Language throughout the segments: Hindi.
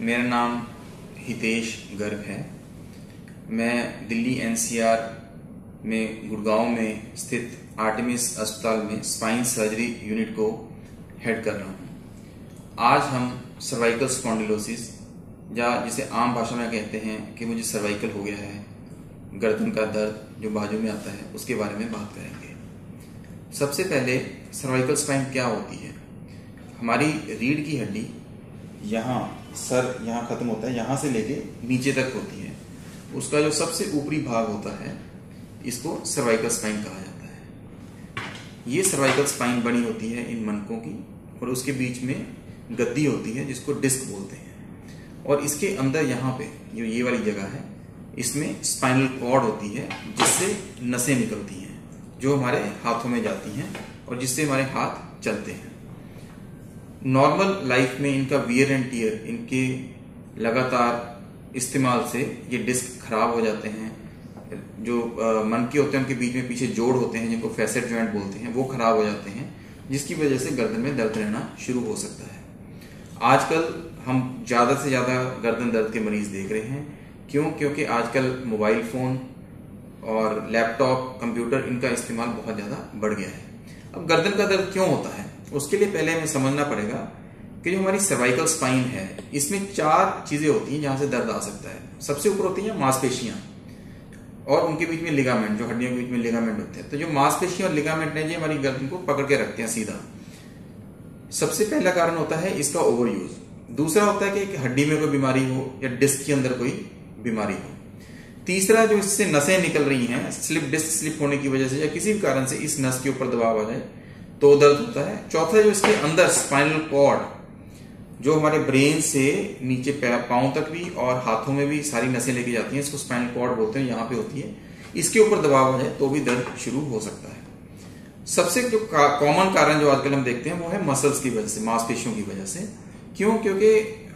मेरा नाम हितेश गर्ग है। मैं दिल्ली एनसीआर में गुड़गांव में स्थित आर्टिमिस अस्पताल में स्पाइन सर्जरी यूनिट को हेड कर रहा हूँ। आज हम सर्वाइकल स्पॉन्डिलोसिस या जिसे आम भाषा में कहते हैं कि मुझे सर्वाइकल हो गया है, गर्दन का दर्द जो बाजू में आता है, उसके बारे में बात करेंगे। सबसे पहले सर्वाइकल स्पाइन क्या होती है? हमारी रीढ़ की हड्डी यहाँ सर यहाँ खत्म होता है, यहाँ से लेके नीचे तक होती है। उसका जो सबसे ऊपरी भाग होता है, इसको सर्वाइकल स्पाइन कहा जाता है। ये सर्वाइकल स्पाइन बनी होती है इन मनकों की और उसके बीच में गद्दी होती है जिसको डिस्क बोलते हैं। और इसके अंदर यहाँ पे, जो ये वाली जगह है, इसमें स्पाइनल कॉर्ड होती है, जिससे नसें निकलती हैं, जो हमारे हाथों में जाती हैं और जिससे हमारे हाथ चलते हैं। नॉर्मल लाइफ में इनका वियर एंड टीयर इनके लगातार इस्तेमाल से ये डिस्क खराब हो जाते हैं। जो मन के होते हैं, उनके बीच में पीछे जोड़ होते हैं, जिनको फैसेट ज्वाइंट बोलते हैं, वो खराब हो जाते हैं, जिसकी वजह से गर्दन में दर्द रहना शुरू हो सकता है। आजकल हम ज़्यादा से ज़्यादा गर्दन दर्द के मरीज़ देख रहे हैं। क्यों? क्योंकि आजकल मोबाइल फ़ोन और लैपटॉप, कंप्यूटर, इनका इस्तेमाल बहुत ज़्यादा बढ़ गया है। अब गर्दन का दर्द क्यों होता है? उसके लिए पहले हमें समझना पड़ेगा कि जो हमारी सर्वाइकल स्पाइन है, इसमें चार चीज़ें होती हैं जहाँ से दर्द आ सकता है। सबसे ऊपर होती हैं मांसपेशियाँ और उनके बीच में लिगामेंट जो हड्डियों के बीच में लिगामेंट होते हैं। तो जो मांसपेशियाँ और लिगामेंट है, ये हमारी गर्दन को पकड़ के रखते हैं सीधा। सबसे पहला कारण होता है इसका ओवर यूज़ दूसरा होता है कि हड्डी में कोई बीमारी हो या डिस्क के अंदर कोई बीमारी हो। तीसरा, जो इससे नसें निकल रही हैं स्लिप डिस्क स्लिप होने की वजह से या किसी भी कारण से इस नस के ऊपर दबाव आ जाए तो दर्द होता है। चौथा जो इसके अंदर स्पाइनल कॉर्ड जो हमारे ब्रेन से नीचे पाँव तक भी और हाथों में भी सारी नसें लेके जाती हैं, इसको स्पाइनल कॉर्ड बोलते हैं, यहाँ पे होती है। इसके ऊपर दबाव जाए तो भी दर्द शुरू हो सकता है। सबसे जो कॉमन कारण जो आजकल हम देखते हैं, वो है मसल्स की वजह से, मांसपेशियों की वजह से। क्यों? क्योंकि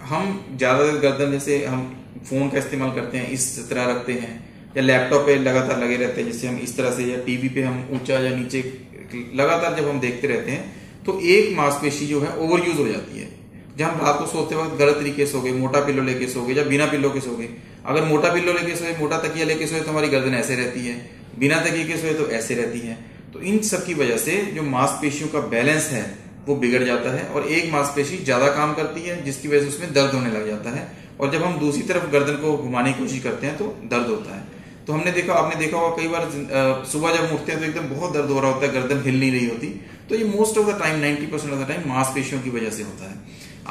हम ज़्यादातर गर्दन जैसे हम फ़ोन का इस्तेमाल करते हैं, इस तरह रखते हैं, या लैपटॉप पे लगातार लगे रहते हैं जैसे हम इस तरह से या टीवी पे हम ऊँचा या नीचे लगातार जब हम देखते रहते हैं तो एक मांसपेशी जो है ओवर यूज़ हो जाती है। जब हम रात को सोते वक्त गलत तरीके से हो गए, मोटा पिल्लो लेके सो गए, या बिना पिल्लो के सो गए, अगर मोटा पिल्लो लेके सोए, मोटा तकिया लेके सोए तो हमारी गर्दन ऐसे रहती है। बिना तकिए के सोए तो ऐसे रहती है। तो इन सब की वजह से जो मांसपेशियों का बैलेंस है, वो बिगड़ जाता है, और एक मांसपेशी ज़्यादा काम करती है, जिसकी वजह से उसमें दर्द होने लग जाता है। और जब हम दूसरी तरफ़ गर्दन को घुमाने की कोशिश करते हैं तो दर्द होता है। तो हमने देखा, आपने देखा होगा कई बार सुबह जब उठते हैं तो एकदम बहुत दर्द हो रहा होता है, गर्दन हिल नहीं रही होती। तो ये most of the time 90 percent of the time मांसपेशियों की वजह से होता है।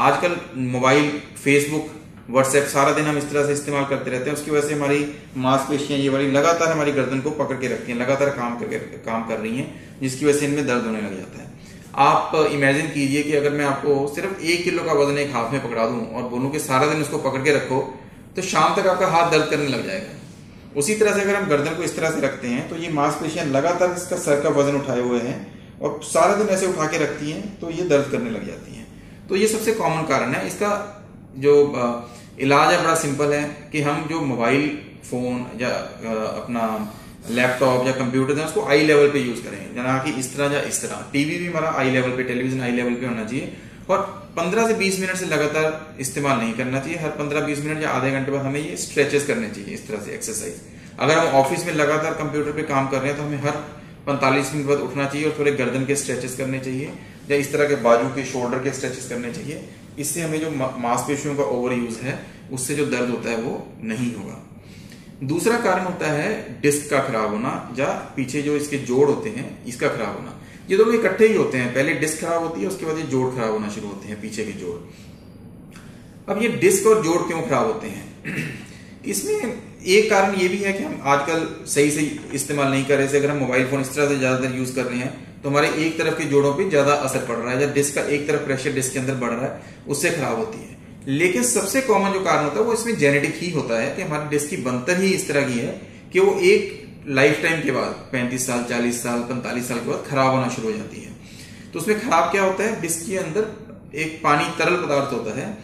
आजकल मोबाइल फेसबुक व्हाट्सएप सारा दिन हम इस तरह से इस्तेमाल करते रहते हैं। उसकी वजह से हमारी मांसपेशियाँ ये वाली लगातार हमारी गर्दन को पकड़ के रखती हैं, लगातार काम करके, काम कर रही हैं, जिसकी वजह से इनमें दर्द होने लग जाता है। आप इमेजिन कीजिए कि अगर मैं आपको सिर्फ़ एक किलो का वज़न एक हाथ में पकड़ा दूँ और बोलूँ कि सारा दिन उसको पकड़ के रखो तो शाम तक आपका हाथ दर्द करने लग जाएगा। उसी तरह से अगर हम गर्दन को इस तरह से रखते हैं तो ये मांसपेशियाँ लगातार इसका सर का वज़न उठाए हुए हैं और सारा दिन ऐसे उठा के रखती हैं तो ये दर्द करने लग जाती हैं। तो ये सबसे कॉमन कारण है। इसका जो इलाज है, बड़ा सिंपल है कि हम जो मोबाइल फ़ोन या अपना लैपटॉप या कंप्यूटर है, उसको आई लेवल पे यूज़ करें। जना कि इस तरह या इस तरह। टीवी भी हमारा आई लेवल पे टेलीविज़न आई लेवल पे होना चाहिए। और 15 से 20 मिनट से लगातार इस्तेमाल नहीं करना चाहिए। हर 15-20 मिनट या आधे घंटे बाद हमें ये स्ट्रेचेस करने चाहिए इस तरह से एक्सरसाइज अगर हम ऑफ़िस में लगातार कंप्यूटर पे काम कर रहे हैं तो हमें हर पैंतालीस मिनट बाद उठना चाहिए और थोड़े गर्दन के स्ट्रेचेस करने चाहिए या इस तरह के बाजू के शोल्डर के स्ट्रेचेस करने चाहिए। इससे हमें जो मांसपेशियों का ओवर यूज़ है, उससे जो दर्द होता है वो नहीं होगा। दूसरा कारण होता है डिस्क का खराब होना या पीछे जो इसके जोड़ होते हैं, इसका खराब होना। ये दोनों इकट्ठे ही होते हैं। पहले डिस्क खराब होती है, उसके बाद ये जोड़ खराब होना शुरू होते हैं, पीछे के जोड़। अब ये डिस्क और जोड़ क्यों खराब होते हैं? इसमें एक कारण ये भी है कि हम आजकल सही से इस्तेमाल नहीं कर रहे। अगर हम मोबाइल फ़ोन इस तरह से ज़्यादातर यूज़ कर रहे हैं तो हमारे एक तरफ़ के जोड़ों पे ज़्यादा असर पड़ रहा है। या डिस्क का एक तरफ़ प्रेशर डिस्क के अंदर बढ़ रहा है, उससे खराब होती है। लेकिन सबसे कॉमन जो कारण होता है, वो इसमें जेनेटिक ही होता है कि हमारी डिस्क की बनतर ही इस तरह की है कि वो एक लाइफ टाइम के बाद 35 साल 40 साल 45 साल के बाद खराब होना शुरू हो जाती है। तो उसमें खराब क्या होता है? डिस्क के अंदर एक पानी तरल पदार्थ होता है,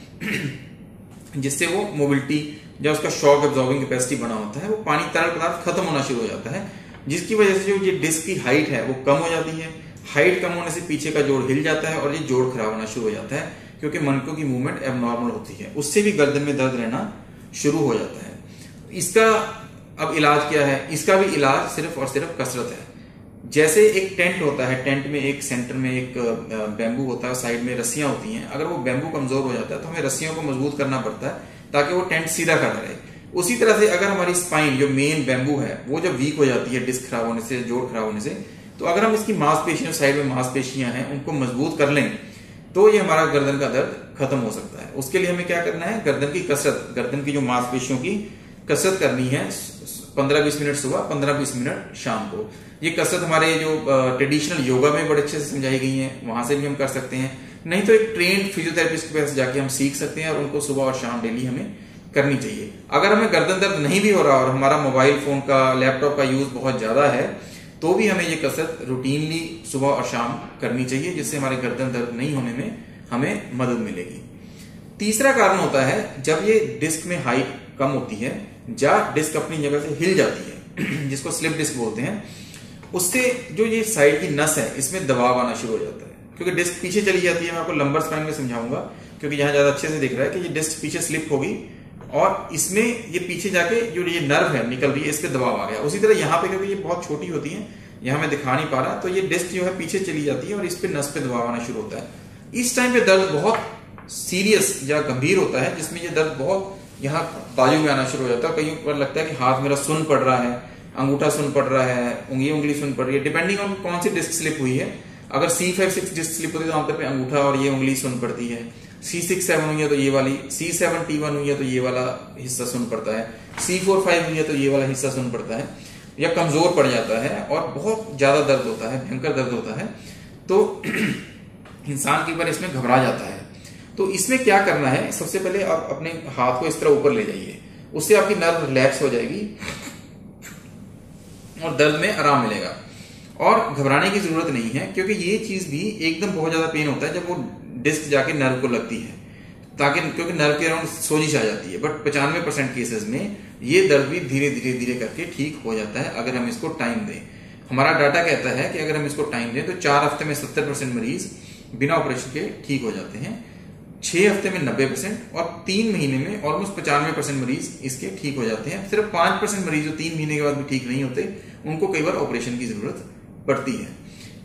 जिससे वो मोबिलिटी या उसका शॉक एब्जॉर्बिंग कैपेसिटी बना होता है। वो पानी तरल पदार्थ खत्म होना शुरू हो जाता है, जिसकी वजह से जो ये डिस्क की हाइट है, वो कम हो जाती है। हाइट कम होने से पीछे का जोड़ हिल जाता है और ये जोड़ खराब होना शुरू हो जाता है, क्योंकि मनकों की मूवमेंट एबनॉर्मल होती है। उससे भी गर्दन में दर्द रहना शुरू हो जाता है। इसका अब इलाज क्या है? इसका भी इलाज सिर्फ़ और सिर्फ़ कसरत है। जैसे एक टेंट होता है, टेंट में एक सेंटर में एक बैम्बू होता है, साइड में रस्सियाँ होती हैं। अगर वो बैम्बू कमज़ोर हो जाता है तो हमें रस्सियों को मज़बूत करना पड़ता है, ताकि वो टेंट सीधा खड़ा रहे। उसी तरह से अगर हमारी स्पाइन, जो मेन बैम्बू है, वो जब वीक हो जाती है, डिस्क खराब होने से, जोड़ खराब होने से तो अगर हम इसकी मांसपेशियों, साइड में मांसपेशियाँ हैं, उनको मज़बूत कर लें तो ये हमारा गर्दन का दर्द खत्म हो सकता है। उसके लिए हमें क्या करना है? गर्दन की कसरत, गर्दन की जो मांसपेशियों की कसरत करनी है, पंद्रह बीस मिनट सुबह, पंद्रह बीस मिनट शाम को। ये कसरत हमारे जो ट्रेडिशनल योगा में बड़े अच्छे से समझाई गई है, वहाँ से भी हम कर सकते हैं। नहीं तो एक ट्रेन फिजियोथेरेपिस्ट के पास जाके हम सीख सकते हैं और उनको सुबह और शाम डेली हमें करनी चाहिए। अगर हमें गर्दन दर्द नहीं भी हो रहा और हमारा मोबाइल फ़ोन का लैपटॉप का यूज़ बहुत ज़्यादा है तो भी हमें ये कसरत रूटीनली सुबह और शाम करनी चाहिए, जिससे हमारे गर्दन दर्द नहीं होने में हमें मदद मिलेगी। तीसरा कारण होता है, जब ये डिस्क में हाइट कम होती है या डिस्क अपनी जगह से हिल जाती है, जिसको स्लिप डिस्क बोलते हैं, उससे जो ये साइड की नस है, इसमें दबाव आना शुरू हो जाता है। क्योंकि डिस्क पीछे चली जाती है, मैं आपको लंबर स्पाइन में समझाऊँगा, क्योंकि यहाँ ज़्यादा अच्छे से दिख रहा है कि ये डिस्क पीछे स्लिप होगी, और इसमें ये पीछे जाके जो ये नर्व है, निकल रही है इस पर दबाव आ गया। उसी तरह यहाँ पे क्योंकि ये बहुत छोटी होती है, यहाँ मैं दिखा नहीं पा रहा तो ये डिस्क जो है पीछे चली जाती है, और इस पे नस पे दबाव आना शुरू होता है। इस टाइम पे दर्द बहुत सीरियस या गंभीर होता है, जिसमें ये दर्द बहुत यहाँ बाजू में आना शुरू हो जाता है। कहीं पर लगता है कि हाथ मेरा सुन पड़ रहा है, अंगूठा सुन पड़ रहा है, उंगली उंगली सुन पड़ रही है। डिपेंडिंग ऑन कौन सी डिस्क स्लिप हुई है। अगर C five six disc slip होती है तो आमतौर पर अंगूठा और ये उंगली सुन पड़ती है। सी सिक्स सेवन हुई है तो ये वाली। सी सेवन टी वन हुई है तो ये वाला हिस्सा सुन पड़ता है। सी फोर फाइव हुई है तो ये वाला हिस्सा सुन पड़ता है। या कमज़ोर पड़ जाता है और बहुत ज़्यादा दर्द होता है, भयंकर दर्द होता है। तो इंसान की बार इसमें घबरा जाता है। तो इसमें क्या करना है? सबसे पहले आप अपने हाथ को इस तरह ऊपर ले जाइए। उससे आपकी नर्व रिलैक्स हो जाएगी और दर्द में आराम मिलेगा। और घबराने की ज़रूरत नहीं है, क्योंकि ये चीज़ भी एकदम बहुत ज़्यादा पेन होता है जब वो डिस्क जाके नर्व को लगती है। ताकि, क्योंकि नर्व के अराउंड सोजिश आ जाती है बट पचानवे परसेंट केसेस में ये दर्द भी धीरे धीरे धीरे करके ठीक हो जाता है अगर हम इसको टाइम दें। हमारा डाटा कहता है कि अगर हम इसको टाइम दें तो चार हफ़्ते में सत्तर परसेंट मरीज़ बिना ऑपरेशन के ठीक हो जाते हैं। छह हफ़्ते में नब्बे परसेंट और तीन महीने में ऑलमोस्ट पचानवे परसेंट मरीज़ इसके ठीक हो जाते हैं। सिर्फ़ पाँच परसेंट मरीज़ जो तीन महीने के बाद भी ठीक नहीं होते, उनको कई बार ऑपरेशन की ज़रूरत पड़ती है।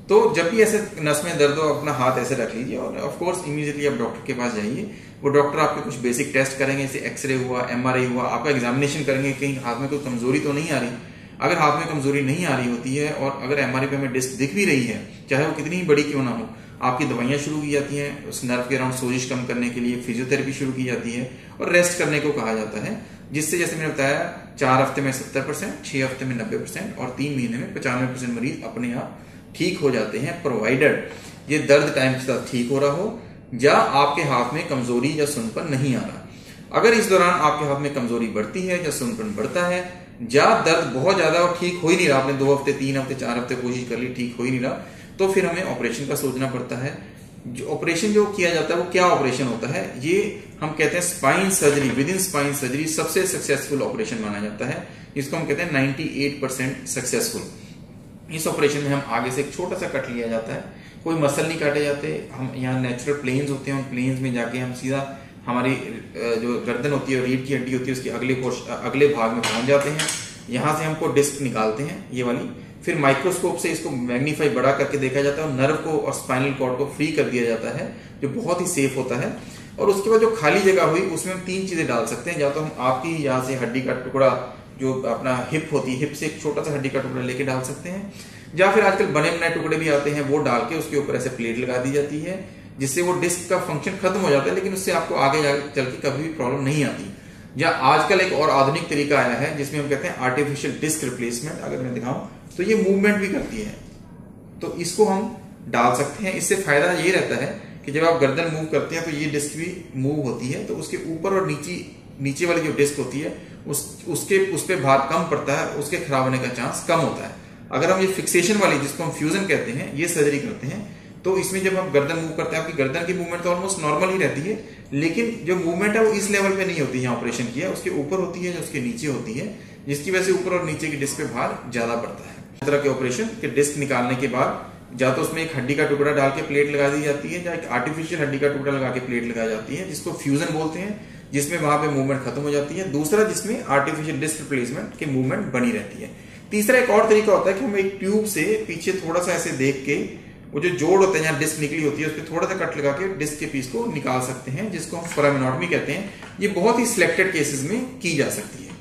तो जब भी ऐसे नस में दर्द हो, अपना हाथ ऐसे रख लीजिए और ऑफ़ कोर्स इमीडिएटली आप डॉक्टर के पास जाइए। वो डॉक्टर आपके कुछ बेसिक टेस्ट करेंगे, जैसे एक्सरे हुआ एमआरआई हुआ, आपका एग्जामिनेशन करेंगे कहीं हाथ में कोई कमज़ोरी तो नहीं आ रही। अगर हाथ में कमज़ोरी नहीं आ रही होती है और अगर एमआरआई पे हमें डिस्क दिख भी रही है, चाहे वो कितनी ही बड़ी क्यों ना हो आपकी दवाइयाँ शुरू की जाती हैं, उस नर्व के अराउंड सोजिश कम करने के लिए फिजियोथेरेपी शुरू की जाती है और रेस्ट करने को कहा जाता है, जिससे जैसे मैंने बताया, चार हफ़्ते में सत्तर परसेंट, छह हफ़्ते में नब्बे परसेंट और तीन महीने में पचानवे परसेंट मरीज़ अपने आप ठीक हो जाते हैं प्रोवाइडेड ये दर्द टाइम के साथ ठीक हो रहा हो या आपके हाथ में कमज़ोरी या सुनपन नहीं आ रहा। अगर इस दौरान आपके हाथ में कमज़ोरी बढ़ती है या सुनपन बढ़ता है, या दर्द बहुत ज़्यादा और ठीक हो ही नहीं रहा, आपने दो हफ़्ते, तीन हफ़्ते, चार हफ़्ते कोशिश कर ली, ठीक हो ही नहीं रहा तो फिर हमें ऑपरेशन का सोचना पड़ता है। जो ऑपरेशन जो किया जाता है, वो क्या ऑपरेशन होता है? ये हम कहते हैं spine surgery within spine surgery सबसे सक्सेसफुल ऑपरेशन माना जाता है, जिसको हम कहते हैं 98 परसेंट सक्सेसफुल इस ऑपरेशन में हम आगे से एक छोटा सा कट लिया जाता है। कोई मसल नहीं काटे जाते। हम यहाँ नेचुरल प्लेन्स होते हैं, उन प्लेन्स में जाके हम सीधा हमारी जो गर्दन होती है, रीढ़ की हड्डी होती है, उसके अगले अगले भाग में पहुँच जाते हैं। यहाँ से हमको डिस्क निकालते हैं, ये वाली फिर माइक्रोस्कोप से इसको मैग्नीफाई बड़ा करके देखा जाता है और नर्व को और स्पाइनल कॉर्ड को फ्री कर दिया जाता है, जो बहुत ही सेफ़ होता है। और उसके बाद जो खाली जगह हुई, उसमें हम तीन चीज़ें डाल सकते हैं। या तो हम आपकी यहाँ से हड्डी का टुकड़ा, जो अपना हिप होती है हिप से एक छोटा सा हड्डी का टुकड़ा लेके डाल सकते हैं। या फिर आजकल बने बनाए टुकड़े भी आते हैं, वो डाल के उसके ऊपर ऐसे प्लेट लगा दी जाती है, जिससे वो डिस्क का फ़ंक्शन खत्म हो जाता है, लेकिन उससे आपको आगे चल के कभी भी प्रॉब्लम नहीं आती। या आजकल एक और आधुनिक तरीका आया है, जिसमें हम कहते हैं आर्टिफिशियल डिस्क रिप्लेसमेंट अगर मैं दिखाऊँ तो ये मूवमेंट भी करती है। तो इसको हम डाल सकते हैं। इससे फ़ायदा ये रहता है कि जब आप गर्दन मूव करते हैं तो ये डिस्क भी मूव होती है तो उसके ऊपर और नीचे नीचे वाली जो डिस्क होती है, उस, उसके, उस पर भार कम पड़ता है, उसके खराब होने का चांस कम होता है। अगर हम ये फिक्सेशन वाली, जिसको हम फ्यूजन कहते हैं, ये सर्जरी करते हैं तो इसमें जब आप गर्दन मूव करते हैं, आपकी गर्दन की मूवमेंट तो ऑलमोस्ट नॉर्मल ही रहती है, लेकिन जो मूवमेंट है वो इस लेवल पे नहीं होती है ऑपरेशन किया उसके ऊपर होती है जो उसके नीचे होती है, जिसकी वजह से ऊपर और नीचे की डिस्क पे भार ज़्यादा पड़ता है। इस तरह के ऑपरेशन के डिस्क निकालने के बाद, या तो उसमें एक हड्डी का टुकड़ा डाल के प्लेट लगा दी जाती है, या एक आर्टिफिशियल हड्डी का टुकड़ा लगा के प्लेट लगाई जाती है, जिसको फ्यूजन बोलते हैं, जिसमें वहाँ पे मूवमेंट खत्म हो जाती है। दूसरा जिसमें आर्टिफिशियल डिस्क रिप्लेसमेंट की मूवमेंट बनी रहती है। तीसरा एक और तरीका होता है कि हम एक ट्यूब से पीछे थोड़ा सा ऐसे देख के वो जो जोड़ होते हैं, जहाँ डिस्क निकली होती है, उस पर थोड़ा सा कट लगा के डिस्क के पीस को निकाल सकते हैं, जिसको हम फोरामिनोटमी कहते हैं। ये बहुत ही सिलेक्टेड केसेस में की जा सकती है।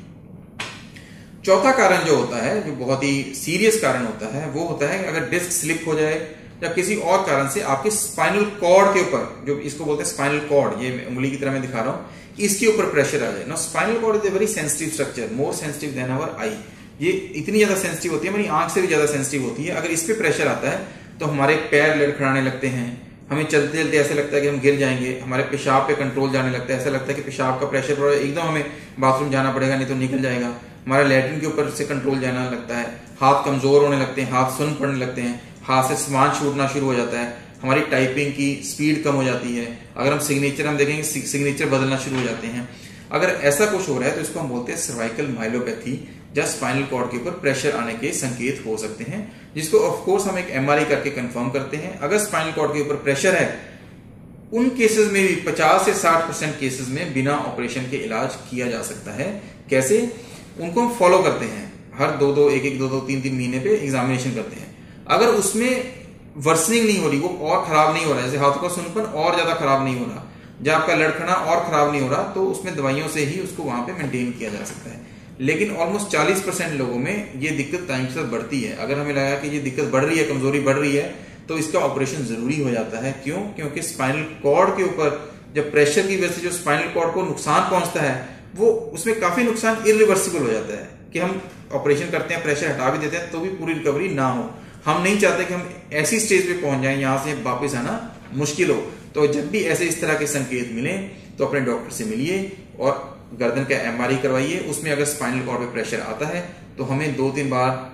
चौथा कारण जो होता है, जो बहुत ही सीरियस कारण होता है, वो होता है अगर डिस्क स्लिप हो जाए या किसी और कारण से आपके स्पाइनल कॉर्ड के ऊपर, जो इसको बोलते हैं स्पाइनल कॉर्ड ये उंगली की तरह मैं दिखा रहा हूँ, इसके ऊपर प्रेशर आ जाए। ना spinal cord is a very sensitive structure more sensitive than our eye ये इतनी ज़्यादा सेंसिटिव होती है मेरी आँख से भी ज़्यादा सेंसिटिव होती है। अगर इस पर प्रेशर आता है तो हमारे पैर लड़खड़ाने लगते हैं। हमें चलते चलते ऐसा लगता है कि हम गिर जाएँगे। हमारे पेशाब पे कंट्रोल जाने लगता है। ऐसा लगता है कि पेशाब का प्रेशर थोड़ा एकदम हमें बाथरूम जाना पड़ेगा, नहीं तो निकल जाएगा। हमारा लैट्रिन के ऊपर से कंट्रोल जाना लगता है। हाथ कमज़ोर होने लगते हैं, हाथ सुन पड़ने लगते हैं। हाथ से सामान छूटना शुरू हो जाता है। हमारी टाइपिंग की स्पीड कम हो जाती है। अगर हम सिग्नेचर हम देखेंगे सिग्नेचर बदलना शुरू हो जाते हैं। अगर ऐसा कुछ हो रहा है तो इसको हम बोलते हैं सर्वाइकल माइलोपैथी या स्पाइनल कॉर्ड के ऊपर प्रेशर आने के संकेत हो सकते हैं, जिसको ऑफ़ कोर्स हम एक एमआरआई करके कंफर्म करते हैं। अगर स्पाइनल कॉर्ड के ऊपर प्रेशर है, उन केसेस में भी 50 से 60 परसेंट केसेस में बिना ऑपरेशन के इलाज किया जा सकता है। कैसे? उनको हम फॉलो करते हैं। हर दो दो, एक एक दो दो, तीन तीन महीने पे एग्जामिनेशन करते हैं। अगर उसमें वर्सनिंग नहीं हो रही, वो और खराब नहीं हो रहा जैसे हाथों का सुनपन और ज़्यादा खराब नहीं हो रहा, जब आपका लड़खना और खराब नहीं हो रहा तो उसमें दवाइयों से ही उसको वहाँ पे मेंटेन किया जा सकता है। लेकिन ऑलमोस्ट 40 परसेंट लोगों में ये दिक्कत टाइम साथ बढ़ती है। अगर हमें लगा कि ये दिक्कत बढ़ रही है, कमज़ोरी बढ़ रही है तो इसका ऑपरेशन ज़रूरी हो जाता है। क्यों? क्योंकि स्पाइनल कॉर्ड के ऊपर जब प्रेशर की वजह से जो स्पाइनल कॉर्ड को नुकसान पहुँचता है, वो उसमें काफ़ी नुकसान इरिवर्सिबल हो जाता है कि हम ऑपरेशन करते हैं प्रेशर हटा भी देते हैं तो भी पूरी रिकवरी ना हो। हम नहीं चाहते कि हम ऐसी स्टेज पे पहुँच जाएँ, यहाँ से वापस आना मुश्किल हो। तो जब भी ऐसे इस तरह के संकेत मिले तो अपने डॉक्टर से मिलिए और गर्दन का एमआरआई करवाइए, उसमें अगर स्पाइनल कॉर्ड पे प्रेशर आता है तो हमें दो तीन बार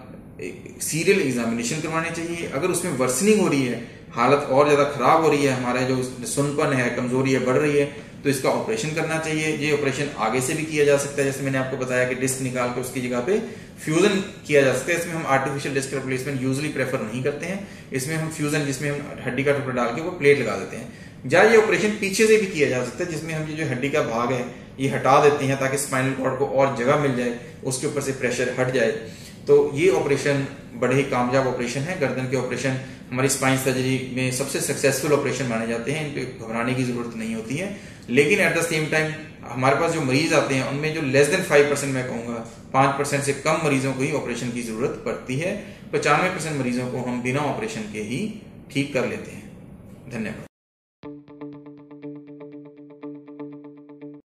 सीरियल एग्जामिनेशन करवाने चाहिए। अगर उसमें वर्सनिंग हो रही है, हालत और ज़्यादा खराब हो रही है, हमारा जो सुनपन है, कमज़ोरी है, बढ़ रही है तो इसका ऑपरेशन करना चाहिए। ये ऑपरेशन आगे से भी किया जा सकता है, जैसे मैंने आपको बताया कि डिस्क निकाल के उसकी जगह पे फ्यूजन किया जा सकता है। इसमें हम artificial disc replacement usually prefer नहीं करते हैं। इसमें हम फ्यूजन जिसमें हम हड्डी का टुकड़ा डाल के वो प्लेट लगा देते हैं। या ये ऑपरेशन पीछे से भी किया जा सकता है, जिसमें हम ये जो हड्डी का भाग है ये हटा देते हैं ताकि स्पाइनल कॉर्ड को और जगह मिल जाए, उसके ऊपर से प्रेशर हट जाए। तो ये ऑपरेशन बड़े ही कामयाब ऑपरेशन है। गर्दन के ऑपरेशन हमारी स्पाइन सर्जरी में सबसे सक्सेसफुल ऑपरेशन माने जाते हैं। इनको घबराने की ज़रूरत नहीं होती है। लेकिन एट द सेम टाइम हमारे पास जो मरीज़ आते हैं, उनमें जो लेस देन फाइव परसेंट मैं कहूँगा, पाँच परसेंट से कम मरीजों को ही ऑपरेशन की ज़रूरत पड़ती है। पचानवे परसेंट मरीजों को हम बिना ऑपरेशन के ही ठीक कर लेते हैं। धन्यवाद।